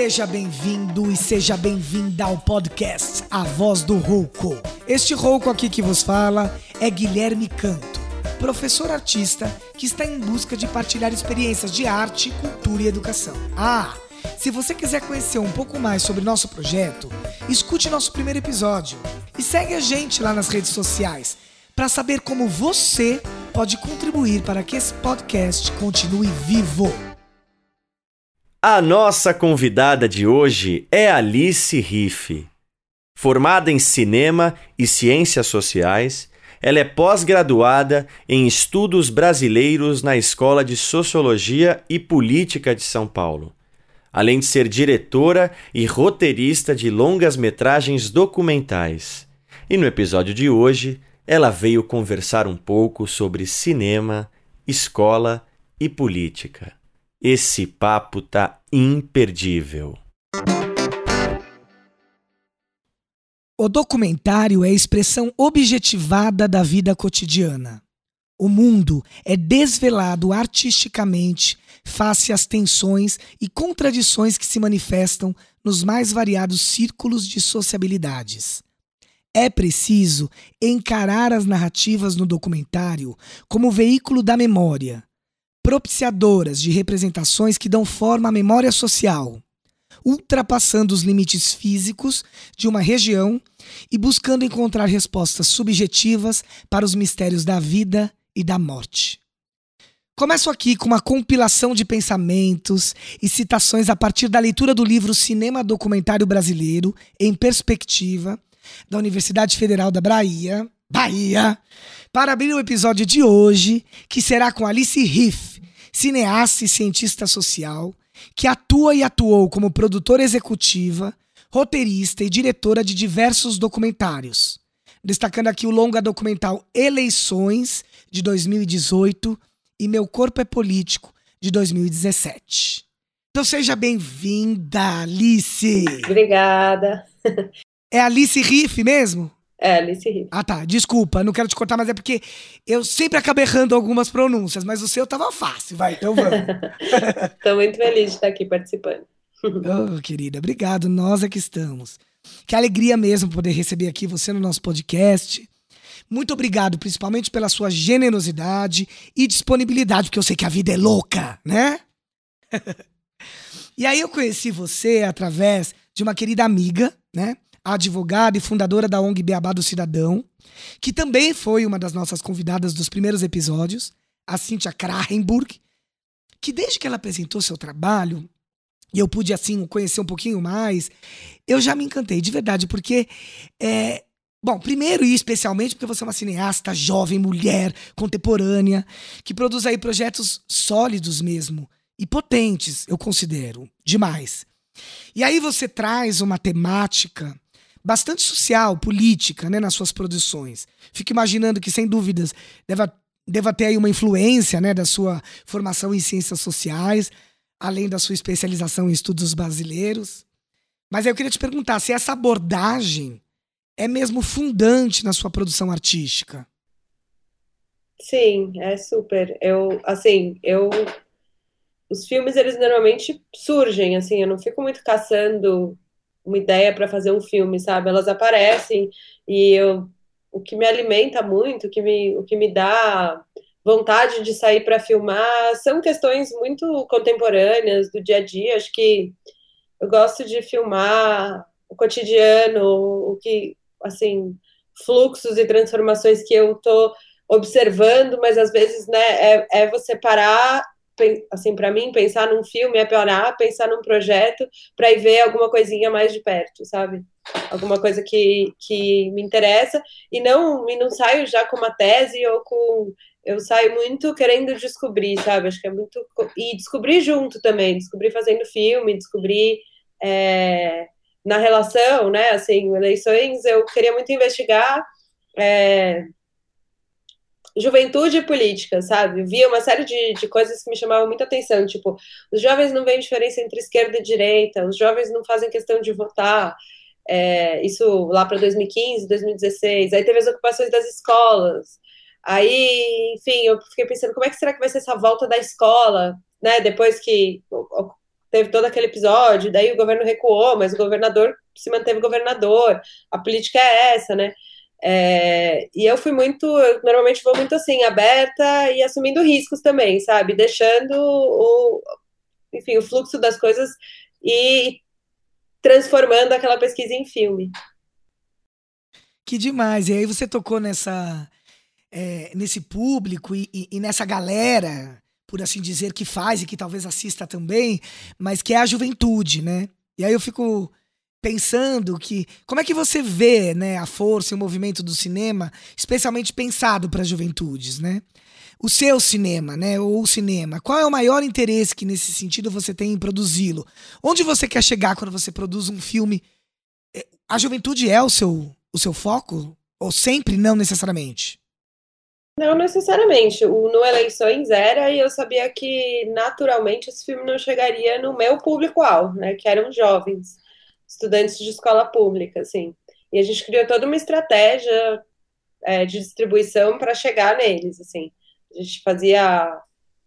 Seja bem-vindo e seja bem-vinda ao podcast A Voz do Rouco. Este rouco aqui que vos fala é Guilherme Canto, professor artista que está em busca de partilhar experiências de arte, cultura e educação. Ah, se você quiser conhecer um pouco mais sobre nosso projeto, escute nosso primeiro episódio e segue a gente lá nas redes sociais para saber como você pode contribuir para que esse podcast continue vivo. A nossa convidada de hoje é Alice Riff. Formada em cinema e ciências sociais, ela é pós-graduada em estudos brasileiros na Escola de Sociologia e Política de São Paulo, além de ser diretora e roteirista de longas-metragens documentais. E no episódio de hoje, ela veio conversar um pouco sobre cinema, escola e política. Esse papo tá imperdível. O documentário é a expressão objetivada da vida cotidiana. O mundo é desvelado artisticamente face às tensões e contradições que se manifestam nos mais variados círculos de sociabilidades. É preciso encarar as narrativas no documentário como veículo da memória, propiciadoras de representações que dão forma à memória social, ultrapassando os limites físicos de uma região e buscando encontrar respostas subjetivas para os mistérios da vida e da morte. Começo aqui com uma compilação de pensamentos e citações a partir da leitura do livro Cinema Documentário Brasileiro em Perspectiva, da Universidade Federal da Bahia, Bahia, para abrir o episódio de hoje, que será com Alice Riff, cineasta e cientista social, que atua e atuou como produtora executiva, roteirista e diretora de diversos documentários, destacando aqui o longa documental Eleições, de 2018, e Meu Corpo é Político, de 2017. Então seja bem-vinda, Alice! Obrigada! É Alice Riff mesmo? É, Alice Riff. Ah, tá. Desculpa, não quero te cortar, mas é porque eu sempre acabo errando algumas pronúncias, mas o seu tava fácil. Vai, então vamos. Estou muito feliz de estar aqui participando. oh, querida, obrigado. Nós é que estamos. Que alegria mesmo poder receber aqui você no nosso podcast. Muito obrigado, principalmente pela sua generosidade e disponibilidade, porque eu sei que a vida é louca, né? e aí eu conheci você através de uma querida amiga, né? Advogada e fundadora da ONG Beabá do Cidadão, que também foi uma das nossas convidadas dos primeiros episódios, a Cíntia Krahenburg, que desde que ela apresentou seu trabalho, e eu pude, assim, conhecer um pouquinho mais, eu já me encantei, de verdade, porque é, Bom, primeiro e especialmente porque você é uma cineasta jovem, mulher, contemporânea, que produz aí projetos sólidos mesmo e potentes, eu considero, demais. E aí você traz uma temática bastante social, política, né, nas suas produções. Fico imaginando que, sem dúvidas, deva, deva ter aí uma influência né, da sua formação em ciências sociais, além da sua especialização em estudos brasileiros. Mas eu queria te perguntar se essa abordagem é mesmo fundante na sua produção artística. Sim, é super. Eu, assim, eu os filmes eles normalmente surgem, assim, eu não fico muito caçando uma ideia para fazer um filme, sabe? Elas aparecem e eu, o que me alimenta muito, o que me, o que me dá vontade de sair para filmar são questões muito contemporâneas do dia a dia. Acho que eu gosto de filmar o cotidiano, o que, assim, fluxos e transformações que eu tô observando, mas às vezes, né, é, é você parar assim, para mim, pensar num filme é piorar, pensar num projeto para ir ver alguma coisinha mais de perto, sabe? Alguma coisa que, que me interessa e não, e não saio já com uma tese ou com eu saio muito querendo descobrir, sabe? Acho que é muito e descobrir junto também, descobrir fazendo filme, descobrir é, na relação, né? Assim, eleições, eu queria muito investigar é, juventude e política, sabe? Via uma série de, de coisas que me chamavam muita atenção, tipo, os jovens não veem diferença entre esquerda e direita, os jovens não fazem questão de votar, é, isso lá para 2015, 2016, aí teve as ocupações das escolas, aí, enfim, eu fiquei pensando, como é que será que vai ser essa volta da escola, né, depois que teve todo aquele episódio, daí o governo recuou, mas o governador se manteve governador, a política é essa, né? É, e eu fui muito, eu normalmente vou muito assim, aberta e assumindo riscos também, sabe? Deixando o, enfim, o fluxo das coisas e transformando aquela pesquisa em filme. Que demais! E aí você tocou nessa, é, nesse público e, e, e nessa galera, por assim dizer, que faz e que talvez assista também, mas que é a juventude, né? E aí eu fico pensando que como é que você vê né, a força e o movimento do cinema, especialmente pensado para as juventudes, né? O seu cinema, né, ou o cinema, qual é o maior interesse que nesse sentido você tem em produzi-lo? Onde você quer chegar quando você produz um filme? É, a juventude é o seu o seu foco ou sempre não necessariamente? Não necessariamente. O No Eleições era e eu sabia que naturalmente esse filme não chegaria no meu público-alvo, né, que eram jovens estudantes de escola pública, assim. E a gente criou toda uma estratégia é, de distribuição para chegar neles, assim. A gente fazia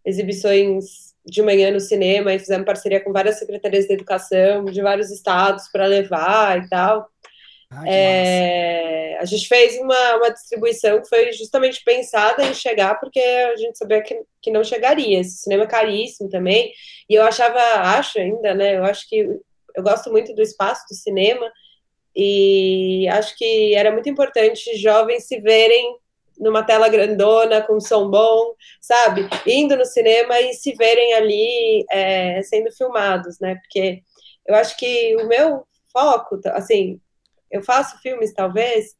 exibições de manhã no cinema e fizemos parceria com várias secretarias de educação de vários estados para levar e tal. Ah, é, a gente fez uma, uma distribuição que foi justamente pensada em chegar, porque a gente sabia que, que não chegaria. Esse cinema é caríssimo também. E eu achava, acho ainda, né? Eu acho que eu gosto muito do espaço do cinema e acho que era muito importante jovens se verem numa tela grandona, com som bom, sabe? Indo no cinema e se verem ali é, sendo filmados, né? Porque eu acho que o meu foco, assim, eu faço filmes, talvez,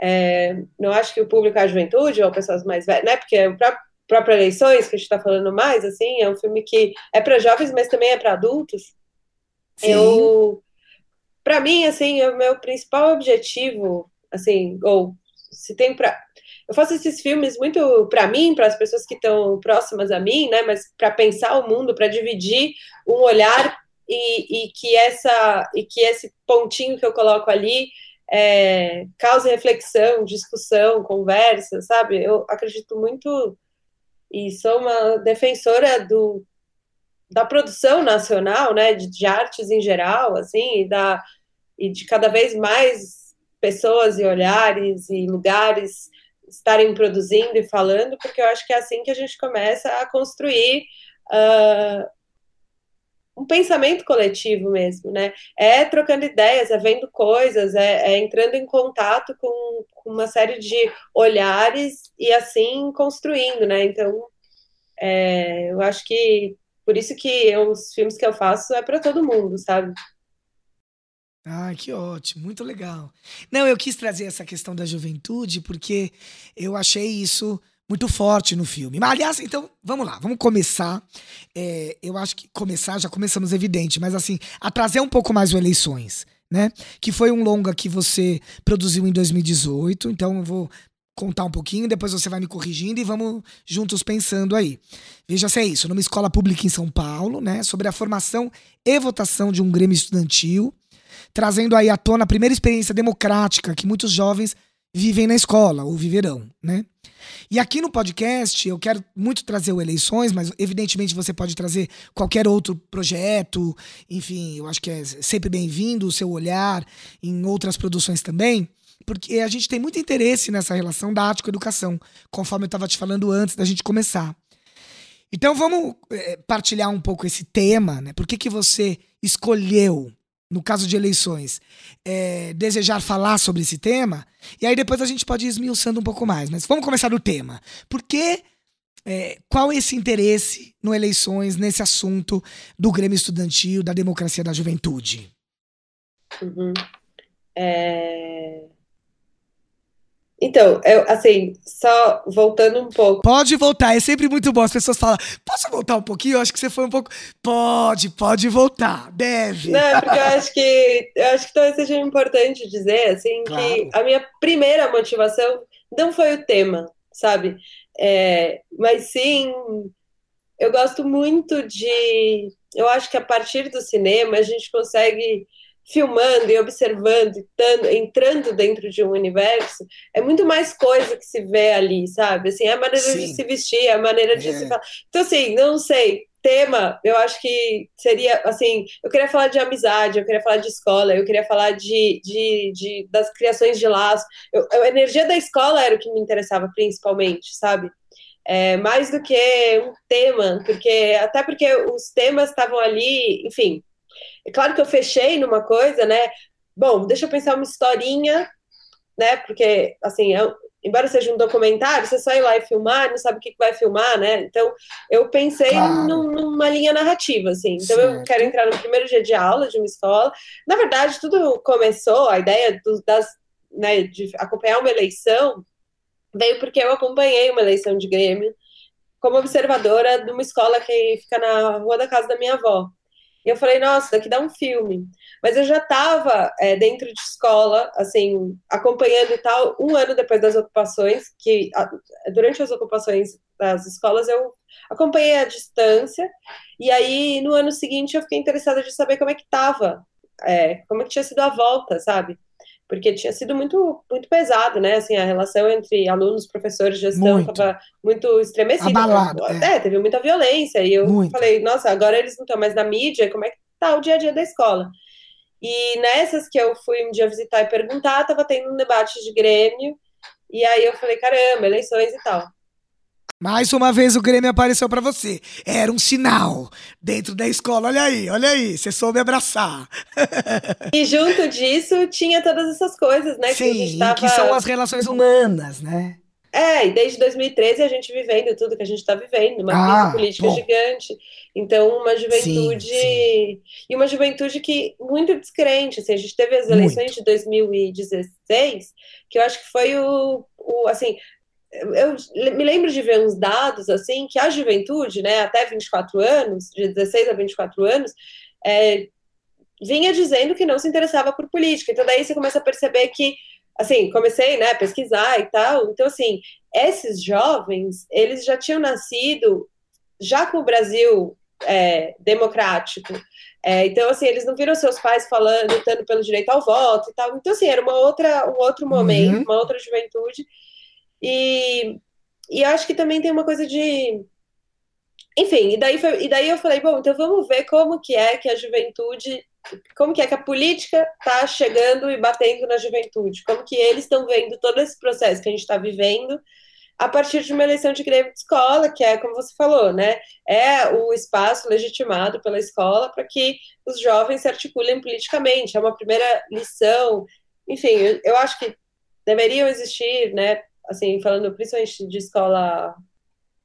é, não acho que o público é a juventude ou pessoas mais velhas, né? Porque o próprio eleições que a gente está falando mais, assim, é um filme que é para jovens, mas também é para adultos. Sim. Eu, para mim, assim, o meu principal objetivo, assim, ou se tem para eu faço esses filmes muito para mim, para as pessoas que estão próximas a mim, né? Mas para pensar o mundo, para dividir um olhar e, e, que essa e que esse pontinho que eu coloco ali é, cause reflexão, discussão, conversa, sabe? Eu acredito muito e sou uma defensora do da produção nacional, né, de, de, artes em geral, assim, e, da, e de cada vez mais pessoas e olhares e lugares estarem produzindo e falando, porque eu acho que é assim que a gente começa a construir uh, um pensamento coletivo mesmo, né? É trocando ideias, é vendo coisas, é, é entrando em contato com, com, uma série de olhares e assim construindo, né? Então, é, eu acho que por isso que os filmes que eu faço é para todo mundo, sabe? Ah, que ótimo, muito legal. Não, eu quis trazer essa questão da juventude porque eu achei isso muito forte no filme. Mas, aliás, então, vamos lá, vamos começar. É, eu acho que começar, já começamos evidente, mas assim, a trazer um pouco mais o Eleições, né? Que foi um longa que você produziu em 2018, então eu vou contar um pouquinho, depois você vai me corrigindo e vamos juntos pensando aí. Veja se é isso, numa escola pública em São Paulo, né, sobre a formação e votação de um grêmio estudantil, trazendo aí à tona a primeira experiência democrática que muitos jovens vivem na escola ou viverão, né? E aqui no podcast eu quero muito trazer o eleições, mas evidentemente você pode trazer qualquer outro projeto, enfim, eu acho que é sempre bem-vindo o seu olhar em outras produções também porque a gente tem muito interesse nessa relação da arte com a educação, conforme eu estava te falando antes da gente começar. Então vamos é, partilhar um pouco esse tema, né? Por que, que você escolheu, no caso de eleições, é, desejar falar sobre esse tema? E aí depois a gente pode ir esmiuçando um pouco mais. Mas vamos começar do tema. Por que é, qual esse interesse no eleições, nesse assunto do Grêmio Estudantil, da democracia da juventude? Uhum. É... Então, eu, assim, só voltando um pouco. Pode voltar, é sempre muito bom. As pessoas falam, posso voltar um pouquinho? Eu acho que você foi um pouco. Pode, pode voltar, deve. Não, porque eu acho que eu acho que talvez seja importante dizer, assim, claro. que a minha primeira motivação não foi o tema, sabe? É, mas sim, eu gosto muito de. Eu acho que a partir do cinema a gente consegue filmando e observando, e entrando dentro de um universo, é muito mais coisa que se vê ali, sabe? Assim, é a maneira Sim. de se vestir, é a maneira de é. se falar. Então, assim, não sei. tema, eu acho que seria, assim, eu queria falar de amizade, eu queria falar de escola, eu queria falar de, de, de das criações de laço. Eu, a energia da escola era o que me interessava principalmente, sabe? É, mais do que um tema, porque até porque os temas estavam ali, enfim. É claro que eu fechei numa coisa, né? Bom, deixa eu pensar uma historinha, né? Porque, assim, eu, embora seja um documentário, você só ir lá e filmar, não sabe o que vai filmar, né? Então, eu pensei claro. num, numa linha narrativa, assim. Então, certo. eu quero entrar no primeiro dia de aula de uma escola. Na verdade, tudo começou, a ideia do, das, né, de acompanhar uma eleição veio porque eu acompanhei uma eleição de Grêmio como observadora de uma escola que fica na rua da casa da minha avó. E eu falei, nossa, daqui dá um filme. Mas eu já estava é, dentro de escola, assim, acompanhando e tal, um ano depois das ocupações, que a, durante as ocupações das escolas eu acompanhei à distância, e aí no ano seguinte eu fiquei interessada de saber como é que estava, é, como é que tinha sido a volta, sabe? Porque tinha sido muito muito pesado, né? Assim, a relação entre alunos, professores, gestão estava muito. muito estremecida. Abalado, é. é. teve muita violência. E eu muito. falei, nossa, agora eles não estão mais na mídia, como é que tá o dia a dia da escola? E nessas que eu fui um dia visitar e perguntar, estava tendo um debate de Grêmio, e aí eu falei, caramba, eleições e tal. Mais uma vez o Grêmio apareceu para você. Era um sinal dentro da escola. Olha aí, olha aí, você soube abraçar. e junto disso tinha todas essas coisas, né? Sim, que, tava... que são as relações humanas, né? É, e desde 2013 a gente vivendo tudo que a gente está vivendo, uma ah, crise política bom. gigante. Então, uma juventude. Sim, sim. E uma juventude que muito descrente. Assim, a gente teve as eleições muito. de 2016, que eu acho que foi o, o assim, eu me lembro de ver uns dados assim que a juventude, né, até 24 anos, de 16 a 24 anos, é, vinha dizendo que não se interessava por política. Então daí você começa a perceber que, assim, comecei, né, a pesquisar e tal. Então assim, esses jovens, eles já tinham nascido já com o Brasil é, democrático. É, então, assim, eles não viram seus pais falando, lutando pelo direito ao voto e tal. Então, assim, era uma outra, um outro momento, uhum. uma outra juventude. E, e acho que também tem uma coisa de. Enfim, e daí, foi, e daí eu falei, bom, então vamos ver como que é que a juventude, como que é que a política está chegando e batendo na juventude, como que eles estão vendo todo esse processo que a gente está vivendo a partir de uma eleição de greve de escola, que é, como você falou, né, é o espaço legitimado pela escola para que os jovens se articulem politicamente, é uma primeira lição, enfim, eu, eu acho que deveriam existir, né, assim, falando principalmente de escola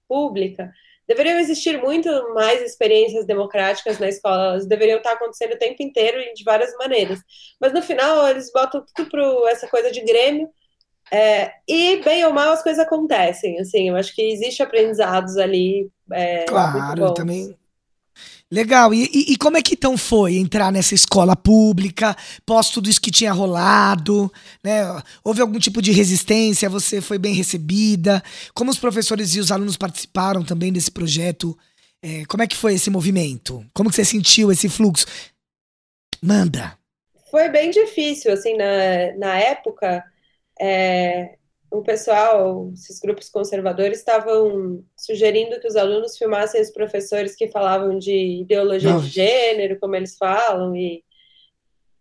pública, deveriam existir muito mais experiências democráticas na escola, elas deveriam estar acontecendo o tempo inteiro e de várias maneiras. Mas no final eles botam tudo para essa coisa de Grêmio, é, e bem ou mal as coisas acontecem, assim, eu acho que existe aprendizados ali. É, claro, também Legal. E, e, e, como é que então foi entrar nessa escola pública, pós tudo isso que tinha rolado? Né? Houve algum tipo de resistência? Você foi bem recebida? Como os professores e os alunos participaram também desse projeto? É, como é que foi esse movimento? Como que você sentiu esse fluxo? Manda. Foi bem difícil, assim, na, na época. É, o pessoal, esses grupos conservadores, estavam sugerindo que os alunos filmassem os professores que falavam de ideologia de gênero, como eles falam, e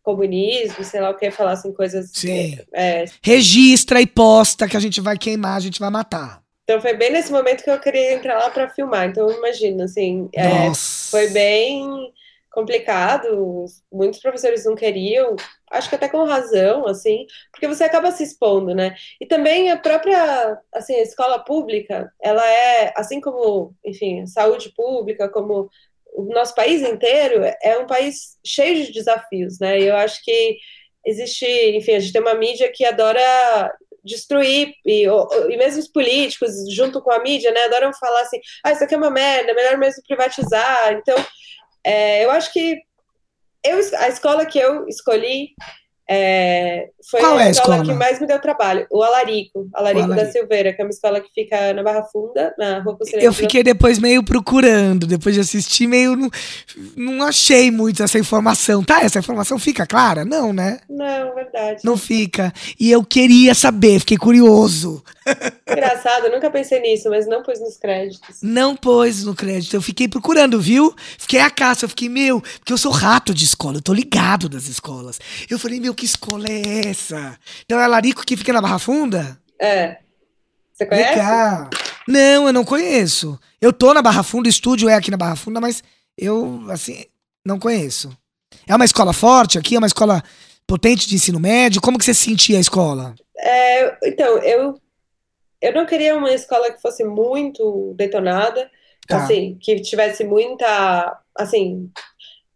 comunismo, sei lá o que, falassem coisas. Sim. É, Registra e posta que a gente vai queimar, a gente vai matar. Então foi bem nesse momento que eu queria entrar lá para filmar. Então imagina, assim, é, foi bem complicado, muitos professores não queriam, acho que até com razão, assim, porque você acaba se expondo, né? E também a própria, assim, a escola pública, ela é, assim como, enfim, saúde pública, como o nosso país inteiro, é um país cheio de desafios, né? E eu acho que existe, enfim, a gente tem uma mídia que adora destruir, e, e mesmo os políticos, junto com a mídia, né, adoram falar assim, ah, isso aqui é uma merda, melhor mesmo privatizar, então é, eu acho que eu, a escola que eu escolhi é, foi Qual a, é a escola, escola, que mais me deu trabalho, o Alarico, Alarico, Alarico, da Silveira, que é uma escola que fica na Barra Funda, na Rua Conselheiro. Eu fiquei depois meio procurando, depois de assistir, meio não, não achei muito essa informação. Tá, essa informação fica clara? Não, né? Não, verdade. Não fica. E eu queria saber, fiquei curioso. Engraçado, eu nunca pensei nisso, mas não pus nos créditos. Não pôs no crédito. Eu fiquei procurando, viu? Fiquei a caça, eu fiquei, meu, porque eu sou rato de escola, eu tô ligado das escolas. Eu falei, meu, que escola é essa? Então é Larico que fica na Barra Funda? É. Você conhece? Legal. Não, eu não conheço. Eu tô na Barra Funda, o estúdio é aqui na Barra Funda, mas eu, assim, não conheço. É uma escola forte aqui? É uma escola potente de ensino médio? Como que você sentia a escola? É, então, eu, eu não queria uma escola que fosse muito detonada, Tá. assim, que tivesse muita, assim,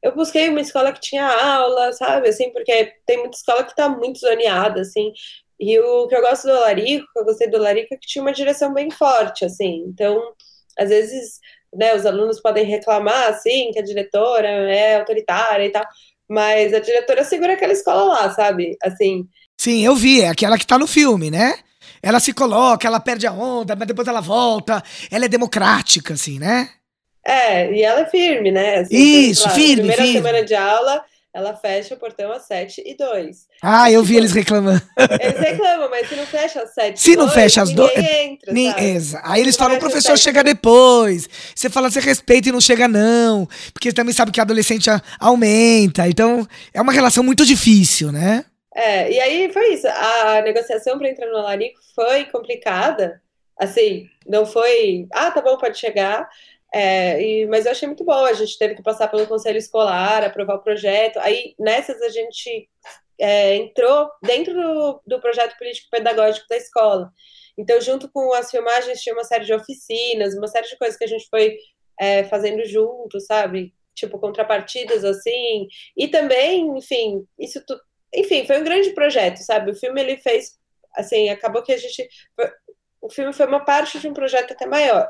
eu busquei uma escola que tinha aula, sabe, assim, porque tem muita escola que tá muito zoneada, assim, e o que eu gosto do Olarico, que eu gostei do Olarico, é que tinha uma direção bem forte, assim, então, às vezes, né, os alunos podem reclamar, assim, que a diretora é autoritária e tal, mas a diretora segura aquela escola lá, sabe, assim, Sim, eu vi, é aquela que tá no filme, né? Ela se coloca, ela perde a onda, mas depois ela volta. Ela é democrática, assim, né? É, e ela é firme, né? Assim, Isso, lá, firme, Primeira firme. semana de aula, ela fecha o portão às 7 e 2. Ah, eu vi eles reclamando. Eles reclamam, mas se não fecha às 7 Se não fecha às ninguém dois- entra, Nem, exa. Aí eles falam, o professor chega depois. Você fala, você respeita e não chega, não. Porque também sabe que a adolescente aumenta. Então, é uma relação muito difícil, né? É, e aí foi isso. A negociação para entrar no Alarico foi complicada. Assim, não foi, ah, tá bom, pode chegar. É, e- mas eu achei muito bom. A gente teve que passar pelo conselho escolar, aprovar o projeto. Aí, nessas, a gente é, entrou dentro do, do projeto político-pedagógico da escola. Então, junto com as filmagens, tinha uma série de oficinas, uma série de coisas que a gente foi é, fazendo junto, sabe? Tipo, contrapartidas assim. E também, enfim, isso enfim, foi um grande projeto, sabe? O filme ele fez, assim, acabou que a gente, o filme foi uma parte de um projeto até maior.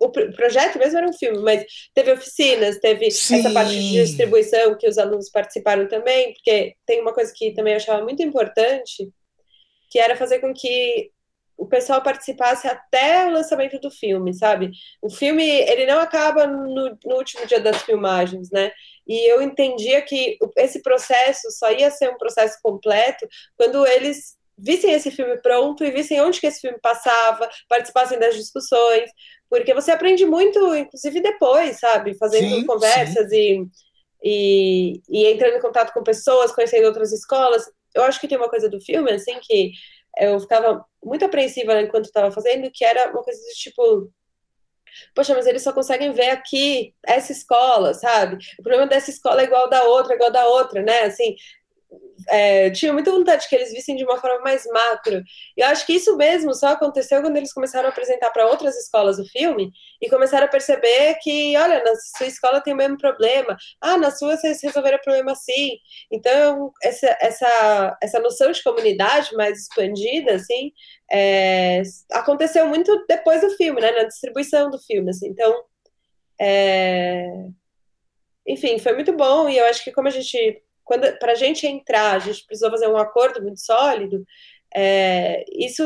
O pr- projeto mesmo era um filme, mas teve oficinas, teve Sim. essa parte de distribuição que os alunos participaram também, porque tem uma coisa que também eu achava muito importante, que era fazer com que o pessoal participasse até o lançamento do filme, sabe? O filme, ele não acaba no, no último dia das filmagens, né? E eu entendia que esse processo só ia ser um processo completo quando eles vissem esse filme pronto e vissem onde que esse filme passava, participassem das discussões, porque você aprende muito, inclusive depois, sabe? Fazendo Sim, conversas e, e, e entrando em contato com pessoas, conhecendo outras escolas. Eu acho que tem uma coisa do filme, assim, que eu ficava muito apreensiva enquanto estava fazendo, que era uma coisa de tipo, poxa, mas eles só conseguem ver aqui essa escola, sabe? O problema dessa escola é igual da outra, igual da outra, né? Assim, é, tinha muita vontade que eles vissem de uma forma mais macro. E eu acho que isso mesmo só aconteceu quando eles começaram a apresentar para outras escolas o filme e começaram a perceber que, olha, na sua escola tem o mesmo problema. Ah, na sua vocês resolveram o problema assim. Então, essa, essa, essa noção de comunidade mais expandida, assim, é, aconteceu muito depois do filme, né? Na distribuição do filme, assim. Então, é, enfim, foi muito bom e eu acho que como a gente, quando para a gente entrar, a gente precisou fazer um acordo muito sólido. é, isso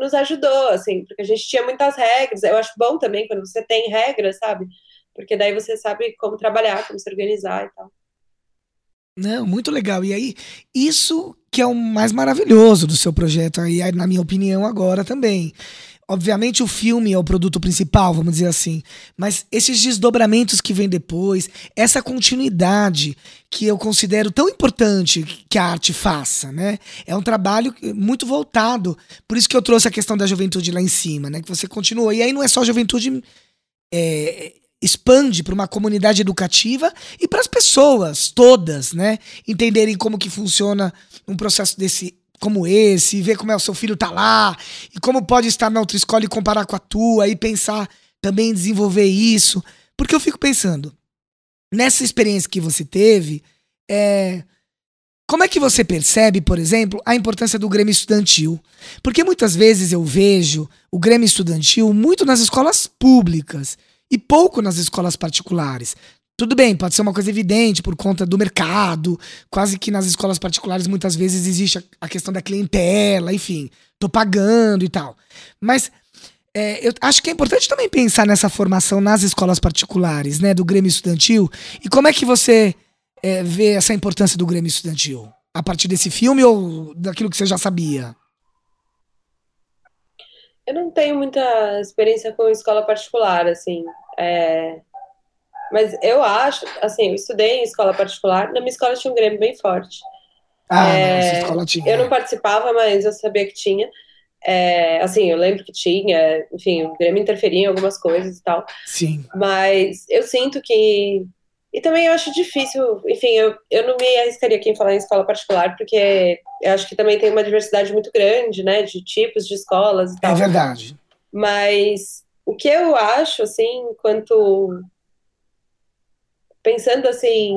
nos ajudou, assim, porque a gente tinha muitas regras. Eu acho bom também quando você tem regras, sabe? Porque daí você sabe como trabalhar, como se organizar e tal. Não, muito legal. E aí, isso que é o mais maravilhoso do seu projeto, aí, na minha opinião, agora também. Obviamente, o filme é o produto principal, vamos dizer assim. Mas esses desdobramentos que vêm depois, essa continuidade que eu considero tão importante que a arte faça, né? É um trabalho muito voltado. Por isso que eu trouxe a questão da juventude lá em cima, né? Que você continua. E aí não é só juventude. é, expande para uma comunidade educativa e para as pessoas todas, né, entenderem como que funciona um processo desse como esse, ver como é o seu filho tá lá e como pode estar na outra escola e comparar com a tua e pensar também em desenvolver isso, porque eu fico pensando nessa experiência que você teve, é, como é que você percebe, por exemplo, a importância do Grêmio Estudantil? Porque muitas vezes eu vejo o Grêmio Estudantil muito nas escolas públicas e pouco nas escolas particulares. Tudo bem, pode ser uma coisa evidente por conta do mercado, quase que nas escolas particulares muitas vezes existe a, questão da clientela, enfim, tô pagando e tal. Mas é, eu acho que é importante também pensar nessa formação nas escolas particulares, né, do Grêmio Estudantil. E como é que você é, vê essa importância do Grêmio Estudantil? A partir desse filme ou daquilo que você já sabia? Eu não tenho muita experiência com escola particular, assim. É... Mas eu acho, assim, eu estudei em escola particular, na minha escola tinha um Grêmio bem forte. Ah, é... escola tinha. Eu não participava, mas eu sabia que tinha. É, assim, eu lembro que tinha, enfim, o Grêmio interferia em algumas coisas e tal. Sim. Mas eu sinto que e também eu acho difícil, enfim, eu, eu não me arriscaria aqui em falar em escola particular, porque eu acho que também tem uma diversidade muito grande, né, de tipos de escolas e tal. É verdade. Mas o que eu acho, assim, quanto. Pensando assim,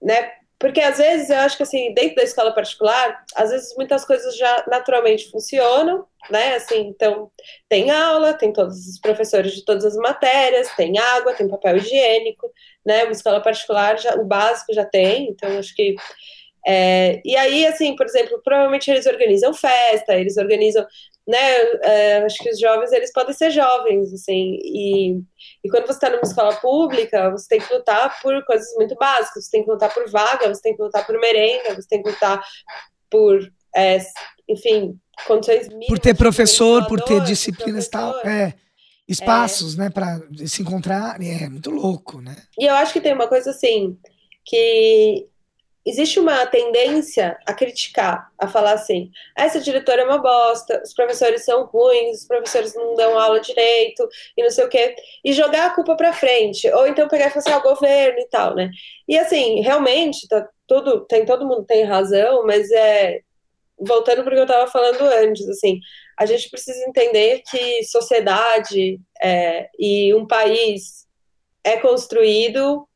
né, porque às vezes eu acho que assim, dentro da escola particular, às vezes muitas coisas já naturalmente funcionam, né? Assim, então tem aula, tem todos os professores de todas as matérias, tem água, tem papel higiênico, né? Uma escola particular já, o básico já tem, então acho que é, e aí, assim, por exemplo, provavelmente eles organizam festa, eles organizam, né? É, acho que os jovens eles podem ser jovens, assim, e, e quando você está numa escola pública, você tem que lutar por coisas muito básicas, você tem que lutar por vaga, você tem que lutar por merenda, você tem que lutar por, é, enfim, condições mínimas. Por ter professor, por ter disciplinas e tal, é espaços, é. né, para se encontrar, é muito louco, né? E eu acho que tem uma coisa assim, que existe uma tendência a criticar, a falar assim: essa diretora é uma bosta, os professores são ruins, os professores não dão aula direito e não sei o quê, e jogar a culpa para frente, ou então pegar e falar assim, ah, o governo e tal, né? E assim, realmente, tá tudo, tem todo mundo tem razão, mas é voltando para o que eu estava falando antes, assim, a gente precisa entender que sociedade é, e um país é construído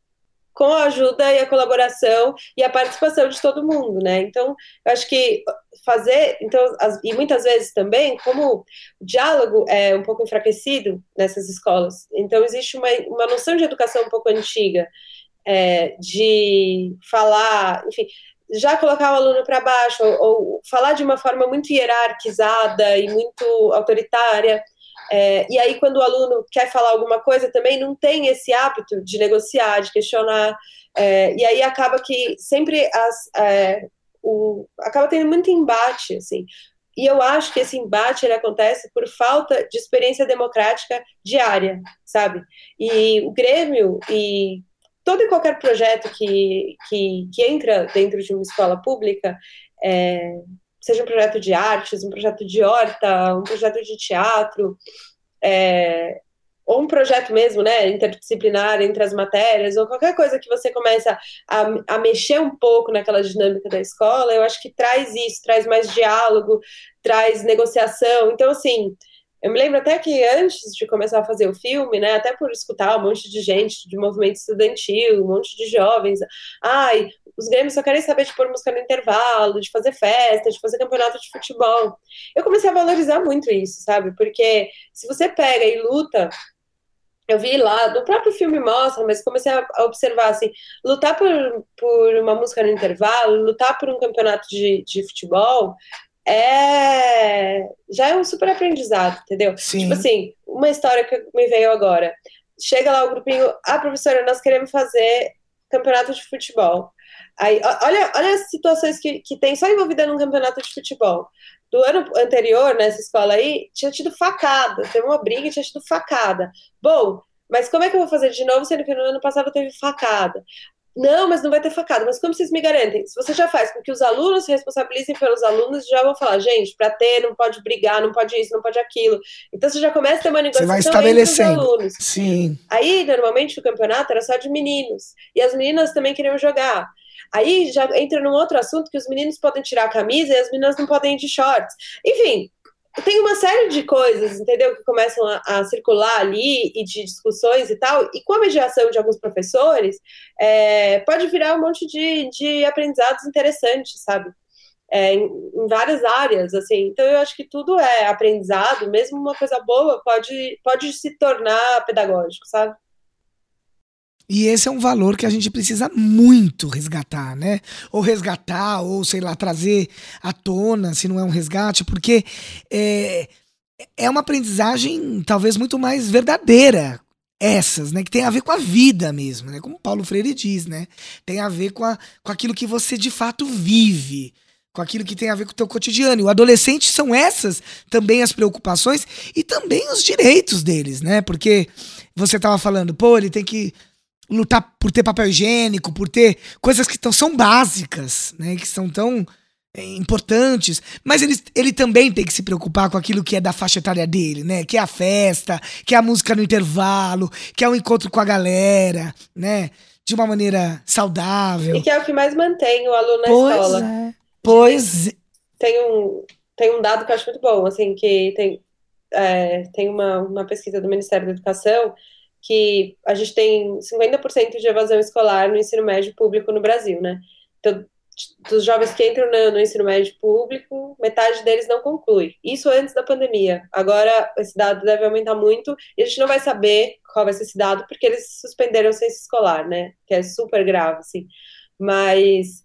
com a ajuda e a colaboração e a participação de todo mundo, né? Então, eu acho que fazer, então, as, e muitas vezes também, como o diálogo é um pouco enfraquecido nessas escolas, então existe uma, uma noção de educação um pouco antiga, é, de falar, enfim, já colocar o aluno para baixo, ou, ou, falar de uma forma muito hierarquizada e muito autoritária. É, e aí, quando o aluno quer falar alguma coisa, também não tem esse hábito de negociar, de questionar. É, e aí acaba que sempre as, é, o, acaba tendo muito embate, assim. E eu acho que esse embate ele acontece por falta de experiência democrática diária, sabe? E o Grêmio e todo e qualquer projeto que, que, que entra dentro de uma escola pública, é, seja um projeto de artes, um projeto de horta, um projeto de teatro, é, ou um projeto mesmo, né, interdisciplinar entre as matérias, ou qualquer coisa que você começa a, a mexer um pouco naquela dinâmica da escola, eu acho que traz isso, traz mais diálogo, traz negociação. Então, assim, eu me lembro até que antes de começar a fazer o filme, né, até por escutar um monte de gente de movimento estudantil, um monte de jovens, ai, os Grêmios só querem saber de pôr música no intervalo, de fazer festa, de fazer campeonato de futebol. Eu comecei a valorizar muito isso, sabe? Porque se você pega e luta eu vi lá, no próprio filme mostra, mas comecei a observar assim, lutar por, por uma música no intervalo, lutar por um campeonato de, de futebol, é já é um super aprendizado, entendeu? Sim. Tipo assim, uma história que me veio agora. Chega lá o grupinho, ah, professora, nós queremos fazer campeonato de futebol. Aí, olha, olha as situações que, que tem só envolvida num campeonato de futebol. Do ano anterior, nessa escola aí, tinha tido facada, teve uma briga e tinha tido facada. Bom, mas como é que eu vou fazer de novo, sendo que no ano passado teve facada? Não, mas não vai ter facada. Mas como vocês me garantem? Se você já faz com que os alunos se responsabilizem pelos alunos, já vão falar, gente, para ter, não pode brigar, não pode isso, não pode aquilo. Então você já começa a ter uma negociação você vai estabelecendo. entre os alunos. Sim. Aí, normalmente, o campeonato era só de meninos. E as meninas também queriam jogar. Aí já entra num outro assunto que os meninos podem tirar a camisa e as meninas não podem ir de shorts. Enfim, tem uma série de coisas, entendeu, que começam a, a, circular ali e de discussões e tal, e com a mediação de alguns professores, é, pode virar um monte de, de aprendizados interessantes, sabe? É, em, em, várias áreas, assim. Então, eu acho que tudo é aprendizado, mesmo uma coisa boa pode, pode se tornar pedagógico, sabe? E esse é um valor que a gente precisa muito resgatar, né? Ou resgatar, ou sei lá, trazer à tona, se não é um resgate, porque é, é uma aprendizagem talvez muito mais verdadeira. Essas, né? Que tem a ver com a vida mesmo, né? Como Paulo Freire diz, né? Tem a ver com, a, com aquilo que você de fato vive com aquilo que tem a ver com o teu cotidiano. E o adolescente são essas também as preocupações e também os direitos deles, né? Porque você tava falando, pô, ele tem que lutar por ter papel higiênico, por ter coisas que tão, são básicas, né? Que são tão é, importantes. Mas ele, ele também tem que se preocupar com aquilo que é da faixa etária dele, né? Que é a festa, que é a música no intervalo, que é o encontro com a galera, né? De uma maneira saudável. E que é o que mais mantém o aluno na pois escola. É. Pois. Tem um, tem um dado que eu acho muito bom, assim, que tem, é, tem uma, uma pesquisa do Ministério da Educação que a gente tem 50% de evasão escolar no ensino médio público no Brasil, né? Então, dos jovens que entram no, no, ensino médio público, metade deles não conclui. Isso antes da pandemia. Agora, esse dado deve aumentar muito e a gente não vai saber qual vai ser esse dado porque eles suspenderam a ciência escolar, né? Que é super grave, assim. Mas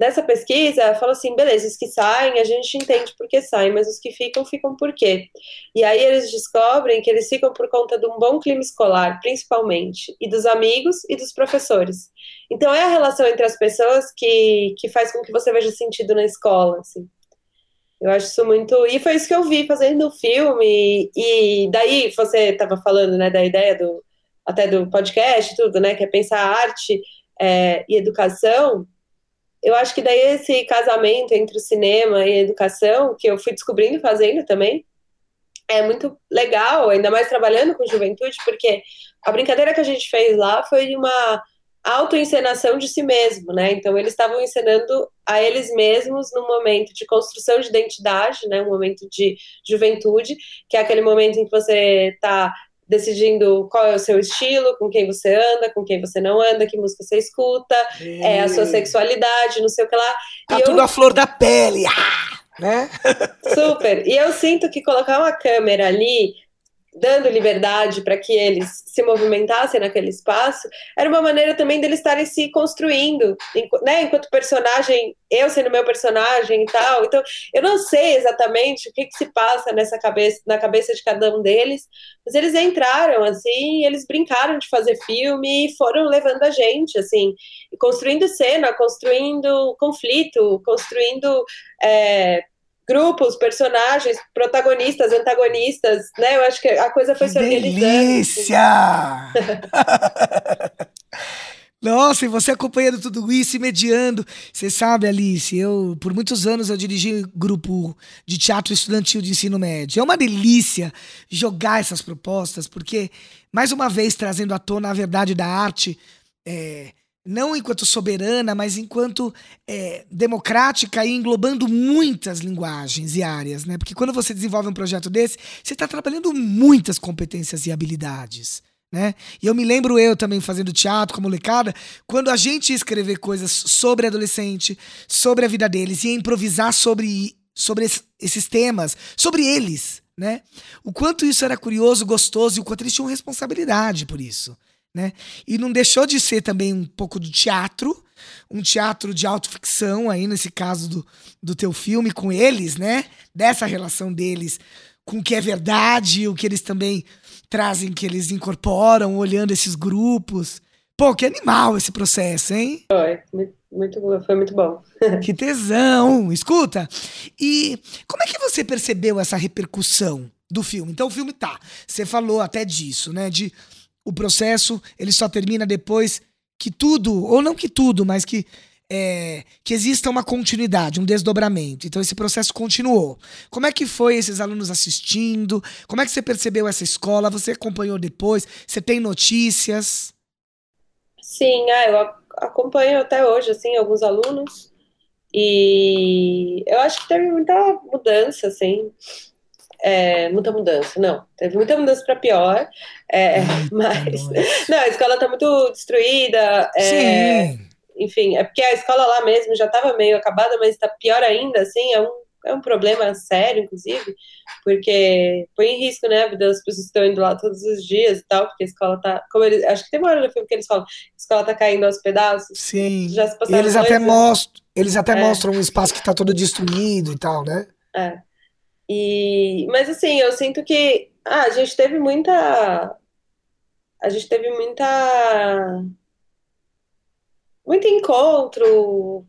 Nessa pesquisa, falou assim: beleza, os que saem, a gente entende por que saem, mas os que ficam, ficam por quê? E aí eles descobrem que eles ficam por conta de um bom clima escolar, principalmente, e dos amigos e dos professores. Então é a relação entre as pessoas que, que faz com que você veja sentido na escola, assim. Eu acho isso muito. E foi isso que eu vi fazendo o filme. E daí você estava falando, né, da ideia do até do podcast, tudo, né, que é pensar arte é, e educação eu acho que daí esse casamento entre o cinema e a educação, que eu fui descobrindo fazendo também, é muito legal, ainda mais trabalhando com juventude, porque a brincadeira que a gente fez lá foi uma autoencenação de si mesmo, né? Então eles estavam encenando a eles mesmos num momento de construção de identidade, né? Um momento de juventude, que é aquele momento em que você está decidindo qual é o seu estilo, com quem você anda, com quem você não anda, que música você escuta, e... é a sua sexualidade, não sei o que lá. Tá e tudo eu... a flor da pele, ah! né? Super. E eu sinto que colocar uma câmera ali dando liberdade para que eles se movimentassem naquele espaço, era uma maneira também deles estarem se construindo, né, enquanto personagem, eu sendo meu personagem e tal. Então, eu não sei exatamente o que, que se passa nessa cabeça, na cabeça de cada um deles, mas eles entraram assim, eles brincaram de fazer filme e foram levando a gente, assim, construindo cena, construindo conflito, construindo é, grupos, personagens, protagonistas, antagonistas, né? Eu acho que a coisa foi se organizando. Delícia! Nossa, e você acompanhando tudo isso e mediando. Você sabe, Alice, eu por muitos anos eu dirigi grupo de teatro estudantil de ensino médio. É uma delícia jogar essas propostas, porque, mais uma vez, trazendo à tona a verdade da arte, é, não enquanto soberana, mas enquanto é, democrática e englobando muitas linguagens e áreas, né? Porque quando você desenvolve um projeto desse, você está trabalhando muitas competências e habilidades. Né? E eu me lembro eu também fazendo teatro como molecada, quando a gente ia escrever coisas sobre adolescente, sobre a vida deles, e improvisar sobre, sobre esses temas, sobre eles, né? O quanto isso era curioso, gostoso e o quanto eles tinham responsabilidade por isso né? E não deixou de ser também um pouco de teatro, um teatro de autoficção aí nesse caso do, do teu filme com eles, né? Dessa relação deles com o que é verdade, o que eles também trazem, que eles incorporam, olhando esses grupos. Pô, que animal esse processo, hein? Foi, muito, foi muito bom. que tesão! Escuta, e como é que você percebeu essa repercussão do filme? Então o filme tá, você falou até disso, né? De o processo ele só termina depois que tudo, ou não que tudo, mas que é, que exista uma continuidade, um desdobramento. Então esse processo continuou. Como é que foi esses alunos assistindo? Como é que você percebeu essa escola? Você acompanhou depois? Você tem notícias? Sim, é, eu acompanho até hoje assim alguns alunos e eu acho que teve muita mudança assim é, muita mudança, não. Teve muita mudança para pior, é, mas. Não, a escola está muito destruída. É, Sim. Enfim, é porque a escola lá mesmo já estava meio acabada, mas está pior ainda, assim, é um, é um problema sério, inclusive, porque põe em risco, né, a vida das pessoas que estão indo lá todos os dias e tal, porque a escola tá, como eles, acho que tem uma hora no filme que eles falam, a escola tá caindo aos pedaços. Sim, já se eles até, mostram, eles até é. mostram um espaço que tá todo destruído e tal, né? É. E, mas assim, eu sinto que ah, a gente teve muita. A gente teve muita. Muito encontro,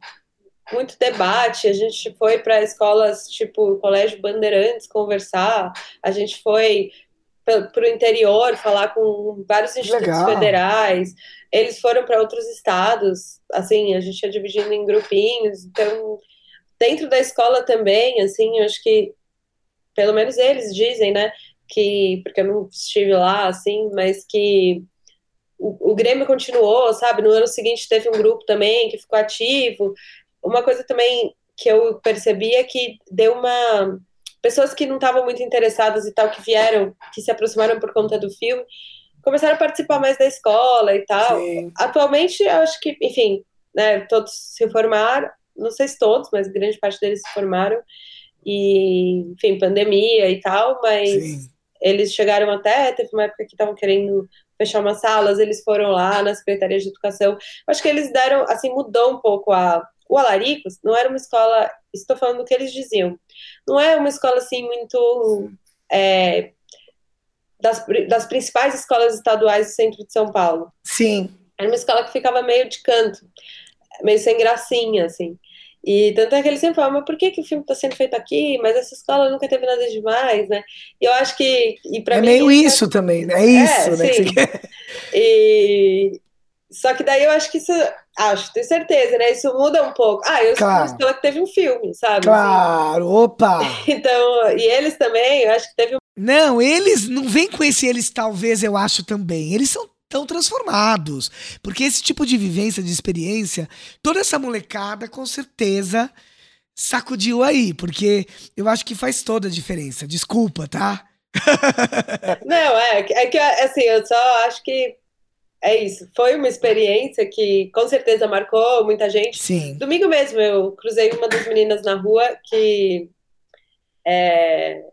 muito debate. A gente foi para escolas tipo Colégio Bandeirantes conversar, a gente foi para o interior falar com vários institutos Legal. federais. Eles foram para outros estados, assim, a gente ia dividindo em grupinhos. Então, dentro da escola também, assim, eu acho que, pelo menos eles dizem, né, que, porque eu não estive lá, assim, mas que o, o Grêmio continuou, sabe? No ano seguinte teve um grupo também que ficou ativo. Uma coisa também que eu percebi é que deu uma pessoas que não estavam muito interessadas e tal, que vieram, que se aproximaram por conta do filme, começaram a participar mais da escola e tal. Sim. Atualmente, eu acho que, enfim, né, todos se formaram, não sei se todos, mas grande parte deles se formaram, e, enfim, pandemia e tal, mas Sim. eles chegaram até, teve uma época que estavam querendo fechar umas salas, eles foram lá na Secretaria de Educação, acho que eles deram, assim, mudou um pouco a, o Alaricos não era uma escola, estou falando do que eles diziam, não é uma escola assim muito é, das, das principais escolas estaduais do centro de São Paulo. Sim. Era uma escola que ficava meio de canto, meio sem gracinha, assim. E tanto é que ele sempre fala, mas por que, que o filme está sendo feito aqui? Mas essa escola nunca teve nada demais, né? E eu acho que. E é mim, meio isso é... também, né? É isso, é, né? Sim. E, só que daí eu acho que isso. Acho, tenho certeza, né? Isso muda um pouco. Ah, eu claro. sou uma que teve um filme, sabe? Claro, opa! Então, e eles também, eu acho que teve um. Não, eles não vem com esse eles, talvez, eu acho também. Eles são tão transformados. Porque esse tipo de vivência, de experiência, toda essa molecada, com certeza, sacudiu aí. Porque eu acho que faz toda a diferença. Desculpa, tá? Não, é, é que assim, eu só acho que é isso. Foi uma experiência que com certeza marcou muita gente. Sim. Domingo mesmo eu cruzei uma das meninas na rua que é...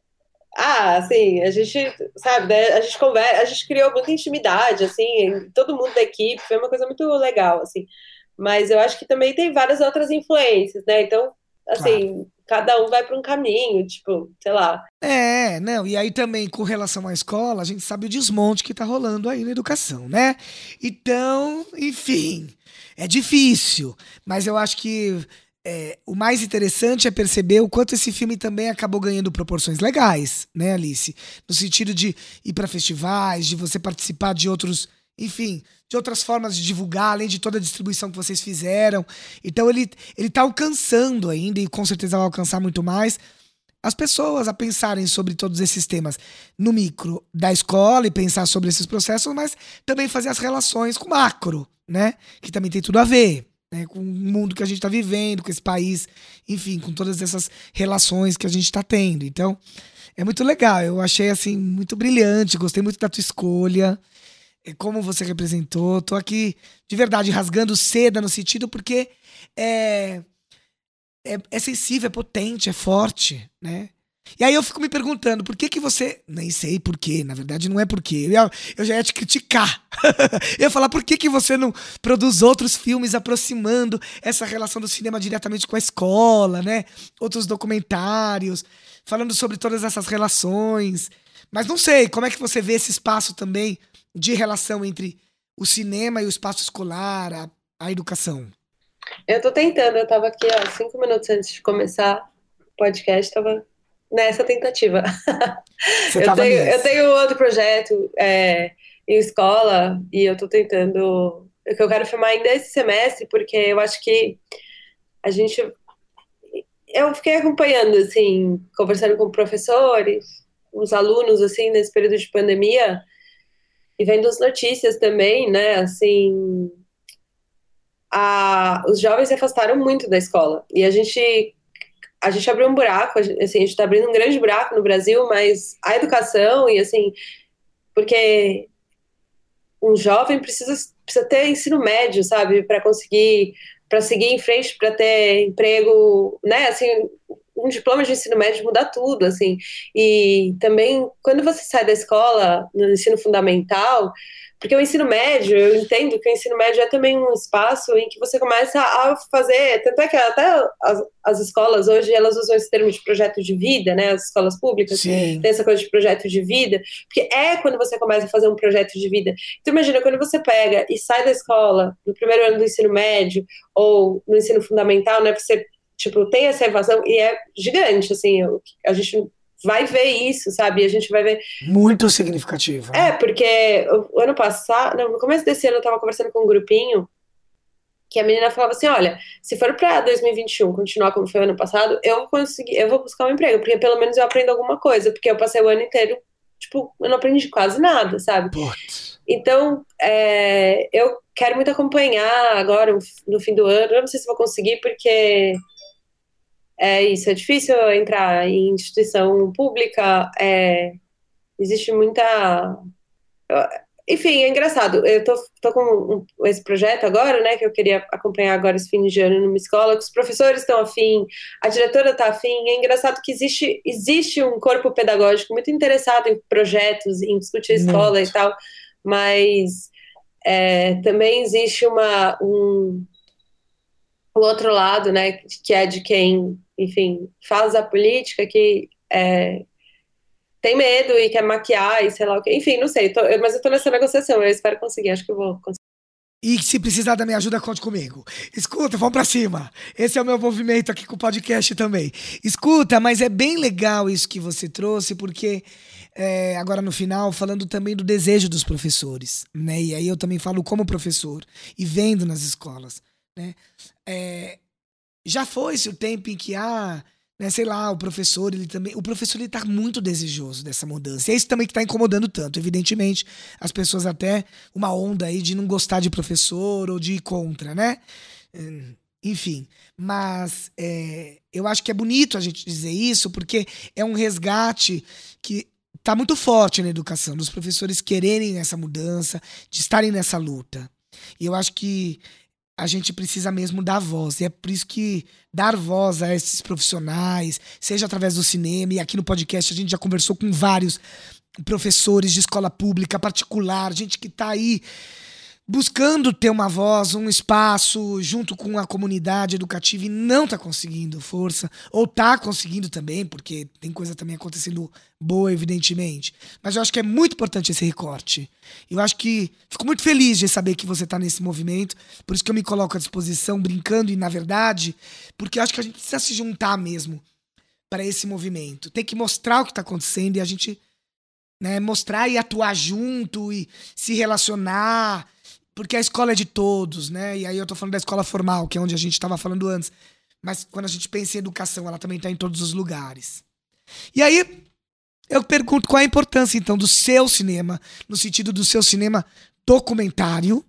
Ah, assim, a gente, sabe, né, a gente conversa, a gente criou muita intimidade, assim, todo mundo da equipe, foi uma coisa muito legal, assim. Mas eu acho que também tem várias outras influências, né? Então, assim, claro cada um vai para um caminho, tipo, sei lá. É, não, e aí também com relação à escola, a gente sabe o desmonte que tá rolando aí na educação, né? Então, enfim, é difícil, mas eu acho que é, o mais interessante é perceber o quanto esse filme também acabou ganhando proporções legais, né, Alice? No sentido de ir para festivais, de você participar de outros enfim, de outras formas de divulgar, além de toda a distribuição que vocês fizeram. Então ele, ele tá alcançando ainda, e com certeza vai alcançar muito mais, as pessoas a pensarem sobre todos esses temas no micro da escola e pensar sobre esses processos, mas também fazer as relações com o macro, né? Que também tem tudo a ver. Né, com o mundo que a gente está vivendo, com esse país, enfim, com todas essas relações que a gente está tendo. Então, é muito legal. Eu achei assim muito brilhante, gostei muito da tua escolha. É como você representou. Tô aqui de verdade rasgando seda no sentido porque é, é, é sensível, é potente, é forte, né? E aí eu fico me perguntando, por que que você... Nem sei por quê, na verdade não é por quê. Eu, eu já ia te criticar. eu ia falar, por que que você não produz outros filmes aproximando essa relação do cinema diretamente com a escola, né? Outros documentários, falando sobre todas essas relações. Mas não sei, como é que você vê esse espaço também de relação entre o cinema e o espaço escolar, a, a educação? Eu estou tentando, eu estava aqui ó, cinco minutos antes de começar o podcast, estava nessa tentativa. eu, tenho, eu tenho outro projeto é, em escola e eu estou tentando. que eu quero filmar ainda esse semestre, porque eu acho que a gente. Eu fiquei acompanhando, assim, conversando com professores, os alunos, assim, nesse período de pandemia, e vendo as notícias também, né, assim, a, os jovens se afastaram muito da escola. E a gente a gente abriu um buraco, assim, a gente está abrindo um grande buraco no Brasil, mas a educação e assim, porque um jovem precisa, precisa ter ensino médio, sabe, para conseguir, para seguir em frente, para ter emprego, né, assim, um diploma de ensino médio muda tudo, assim. E também, quando você sai da escola, no ensino fundamental, porque o ensino médio, eu entendo que o ensino médio é também um espaço em que você começa a fazer, tanto é que até as, as escolas hoje, elas usam esse termo de projeto de vida, né, as escolas públicas Sim. tem essa coisa de projeto de vida, porque é quando você começa a fazer um projeto de vida. Então imagina, quando você pega e sai da escola, no primeiro ano do ensino médio, ou no ensino fundamental, né, você tipo, tem essa evasão e é gigante, assim, a gente vai ver isso, sabe? A gente vai ver. Muito significativo. Né? É, porque o ano passado, não, no começo desse ano eu tava conversando com um grupinho que a menina falava assim: olha, se for para 2021 continuar como foi o ano passado, eu vou conseguir, eu vou buscar um emprego, porque pelo menos eu aprendo alguma coisa, porque eu passei o ano inteiro, tipo, eu não aprendi quase nada, sabe? Putz. Então, é, eu quero muito acompanhar agora, no fim do ano, eu não sei se vou conseguir, porque é isso, é difícil entrar em instituição pública, é, existe muita. Enfim, é engraçado. Eu tô, tô com um, esse projeto agora, né, que eu queria acompanhar agora esse fim de ano numa escola, que os professores estão afim, a diretora está afim. É engraçado que existe, existe um corpo pedagógico muito interessado em projetos, em discutir a escola muito. e tal, mas é, também existe uma, um, o outro lado, né, que é de quem, enfim, faz a política, que é, tem medo e quer maquiar e sei lá o que. Enfim, não sei, tô, mas eu tô nessa negociação, eu espero conseguir, acho que eu vou conseguir. E se precisar da minha ajuda, conte comigo. Escuta, vamos pra cima. Esse é o meu movimento aqui com o podcast também. Escuta, mas é bem legal isso que você trouxe, porque é, agora no final, falando também do desejo dos professores, né? E aí eu também falo como professor e vendo nas escolas, né? É, já foi-se o tempo em que, ah, né, sei lá, o professor, ele também. O professor ele tá muito desejoso dessa mudança. E é isso também que está incomodando tanto. Evidentemente, as pessoas até uma onda aí de não gostar de professor ou de ir contra, né? Hum, enfim, mas é, eu acho que é bonito a gente dizer isso, porque é um resgate que tá muito forte na educação, dos professores quererem essa mudança, de estarem nessa luta. E eu acho que a gente precisa mesmo dar voz. E é por isso que dar voz a esses profissionais, seja através do cinema, e aqui no podcast a gente já conversou com vários professores de escola pública, particular, gente que está aí buscando ter uma voz, um espaço junto com a comunidade educativa e não está conseguindo força, ou está conseguindo também, porque tem coisa também acontecendo boa, evidentemente. Mas eu acho que é muito importante esse recorte. Eu acho que fico muito feliz de saber que você está nesse movimento, por isso que eu me coloco à disposição, brincando e na verdade, porque eu acho que a gente precisa se juntar mesmo para esse movimento. Tem que mostrar o que está acontecendo e a gente né, mostrar e atuar junto e se relacionar porque a escola é de todos, né? E aí eu tô falando da escola formal, que é onde a gente estava falando antes. Mas quando a gente pensa em educação, ela também está em todos os lugares. E aí eu pergunto qual é a importância, então, do seu cinema, no sentido do seu cinema documentário,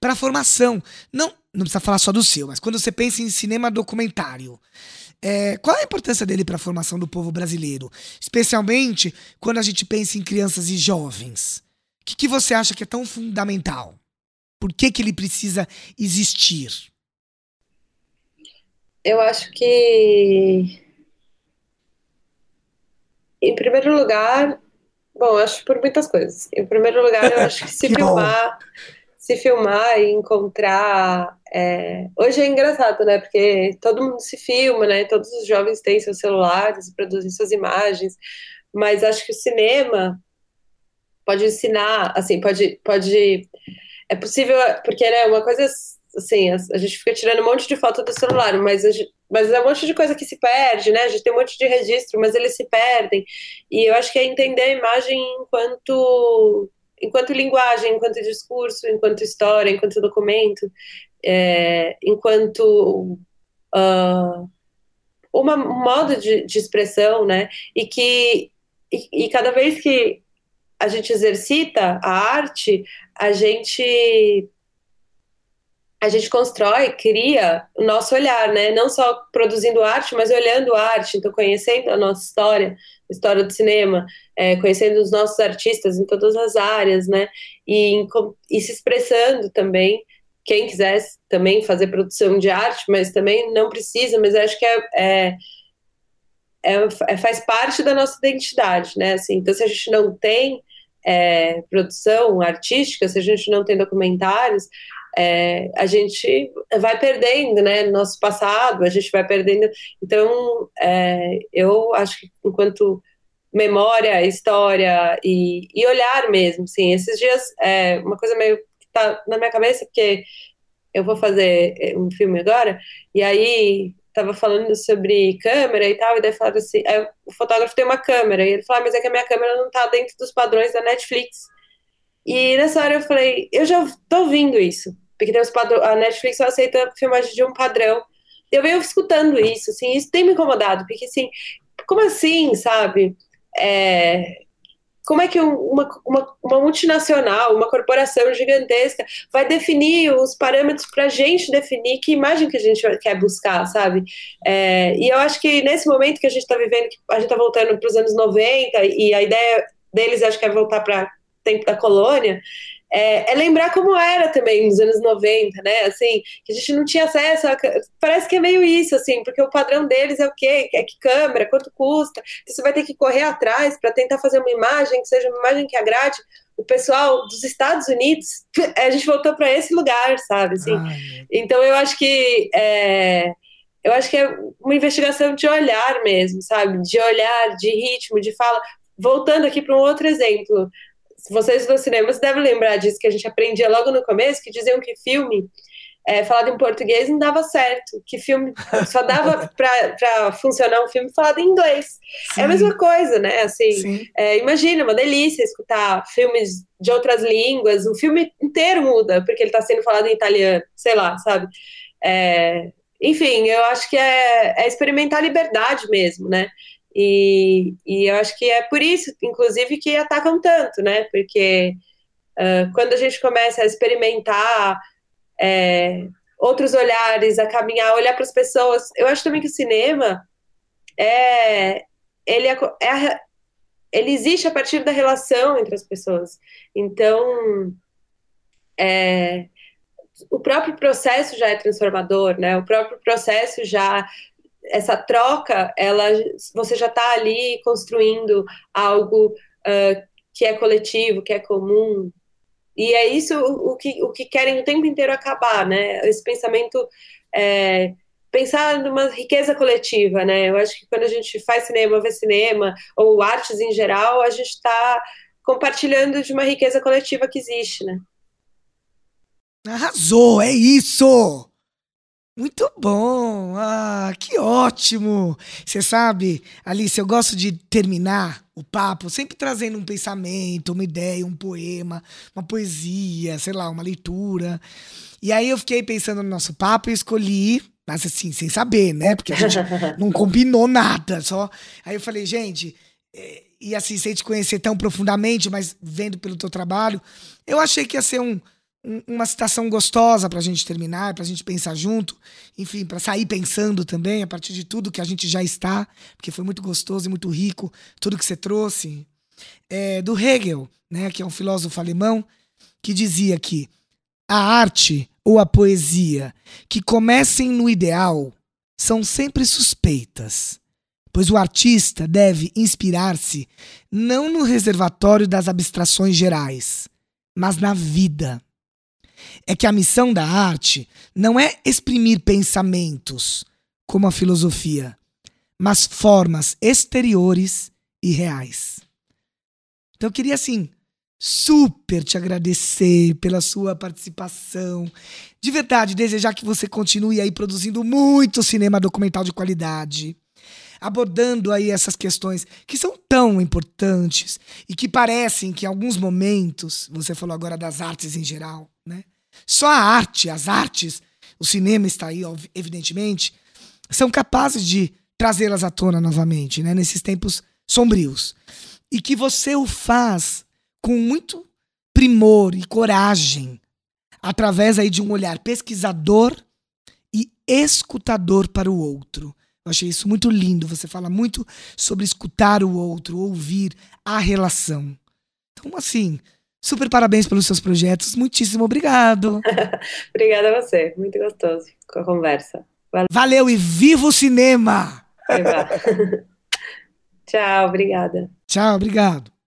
para a formação. Não, não precisa falar só do seu, mas quando você pensa em cinema documentário, é, qual é a importância dele para a formação do povo brasileiro? Especialmente quando a gente pensa em crianças e jovens. O que, que você acha que é tão fundamental? Por que, que ele precisa existir? Eu acho que, em primeiro lugar, bom, acho por muitas coisas. Em primeiro lugar, eu acho que se que filmar, bom. se filmar e encontrar. É... Hoje é engraçado, né? Porque todo mundo se filma, né? Todos os jovens têm seus celulares, produzem suas imagens, mas acho que o cinema pode ensinar, assim, pode, pode, é possível, porque né, uma coisa assim, a, a gente fica tirando um monte de foto do celular, mas, gente, mas é um monte de coisa que se perde, né? A gente tem um monte de registro, mas eles se perdem. E eu acho que é entender a imagem enquanto enquanto linguagem, enquanto discurso, enquanto história, enquanto documento, é, enquanto uh, uma, um modo de, de expressão, né? E que e, e cada vez que a gente exercita a arte, a gente a gente constrói, cria o nosso olhar, né? Não só produzindo arte, mas olhando arte, então conhecendo a nossa história, a história do cinema, é, conhecendo os nossos artistas em todas as áreas, né? E, e se expressando também. Quem quisesse também fazer produção de arte, mas também não precisa, mas acho que é, é é, é, faz parte da nossa identidade, né? Assim, então, se a gente não tem é, produção artística, se a gente não tem documentários, é, a gente vai perdendo, né? Nosso passado, a gente vai perdendo. Então, é, eu acho que enquanto memória, história e, e olhar mesmo, sim. Esses dias, é, uma coisa meio que tá na minha cabeça, porque eu vou fazer é, um filme agora, e aí tava falando sobre câmera e tal, e daí falaram assim, o fotógrafo tem uma câmera, e ele falou, ah, mas é que a minha câmera não tá dentro dos padrões da Netflix. E nessa hora eu falei, eu já tô ouvindo isso, porque tem os padrões, a Netflix só aceita filmagem de um padrão. Eu venho escutando isso, assim, isso tem me incomodado, porque assim, como assim, sabe? É, como é que uma, uma, uma, multinacional, uma corporação gigantesca vai definir os parâmetros para a gente definir que imagem que a gente quer buscar, sabe? É, e eu acho que nesse momento que a gente está vivendo, a gente está voltando para os anos 90 e a ideia deles acho que é voltar para tempo da colônia, é, é, lembrar como era também nos anos 90, né? Assim, que a gente não tinha acesso. A, parece que é meio isso, assim, porque o padrão deles é o quê? É que câmera, quanto custa? Você vai ter que correr atrás para tentar fazer uma imagem que seja uma imagem que agrade o pessoal dos Estados Unidos. A gente voltou para esse lugar, sabe? Assim, Ai. então eu acho que é, eu acho que é uma investigação de olhar mesmo, sabe? De olhar, de ritmo, de fala. Voltando aqui para um outro exemplo, vocês do cinema devem lembrar disso que a gente aprendia logo no começo, que diziam que filme é, falado em português não dava certo, que filme só dava para funcionar um filme falado em inglês. Sim. É a mesma coisa, né? Assim, é, imagina, uma delícia escutar filmes de outras línguas, o filme inteiro muda porque ele está sendo falado em italiano, sei lá, sabe? É, enfim, eu acho que é, é experimentar a liberdade mesmo, né? E, e eu acho que é por isso, inclusive, que atacam tanto, né? Porque uh, quando a gente começa a experimentar é, outros olhares, a caminhar, olhar para as pessoas, eu acho também que o cinema é ele, é, é, ele existe a partir da relação entre as pessoas. Então, é, o próprio processo já é transformador, né? O próprio processo já essa troca, ela, você já está ali construindo algo uh, que é coletivo, que é comum. E é isso o, que, o que querem o tempo inteiro acabar, né? Esse pensamento, é, pensar numa riqueza coletiva, né? Eu acho que quando a gente faz cinema, vê cinema, ou artes em geral, a gente está compartilhando de uma riqueza coletiva que existe, né? Arrasou, é isso! Muito bom! Ah, que ótimo! Você sabe, Alice, eu gosto de terminar o papo sempre trazendo um pensamento, uma ideia, um poema, uma poesia, sei lá, uma leitura. E aí eu fiquei pensando no nosso papo e escolhi, mas assim, sem saber, né? Porque a gente não combinou nada, só. Aí eu falei, gente, é, e assim, sem te conhecer tão profundamente, mas vendo pelo teu trabalho, eu achei que ia ser um uma citação gostosa para a gente terminar, para a gente pensar junto, enfim, para sair pensando também a partir de tudo que a gente já está, porque foi muito gostoso e muito rico tudo que você trouxe. É, do Hegel, né, que é um filósofo alemão, que dizia que a arte ou a poesia que comecem no ideal são sempre suspeitas, pois o artista deve inspirar-se não no reservatório das abstrações gerais, mas na vida é que a missão da arte não é exprimir pensamentos, como a filosofia, mas formas exteriores e reais. Então eu queria, assim, super te agradecer pela sua participação. De verdade, desejar que você continue aí produzindo muito cinema documental de qualidade abordando aí essas questões que são tão importantes e que parecem que em alguns momentos, você falou agora das artes em geral? Só a arte, as artes, o cinema está aí, evidentemente, são capazes de trazê-las à tona novamente, né? Nesses tempos sombrios. E que você o faz com muito primor e coragem, através aí de um olhar pesquisador e escutador para o outro. Eu achei isso muito lindo. Você fala muito sobre escutar o outro, ouvir a relação. Então, assim, super parabéns pelos seus projetos. Muitíssimo obrigado. Obrigada a você. Muito gostoso com a conversa. Valeu, Valeu e viva o cinema! Tchau, obrigada. Tchau, obrigado.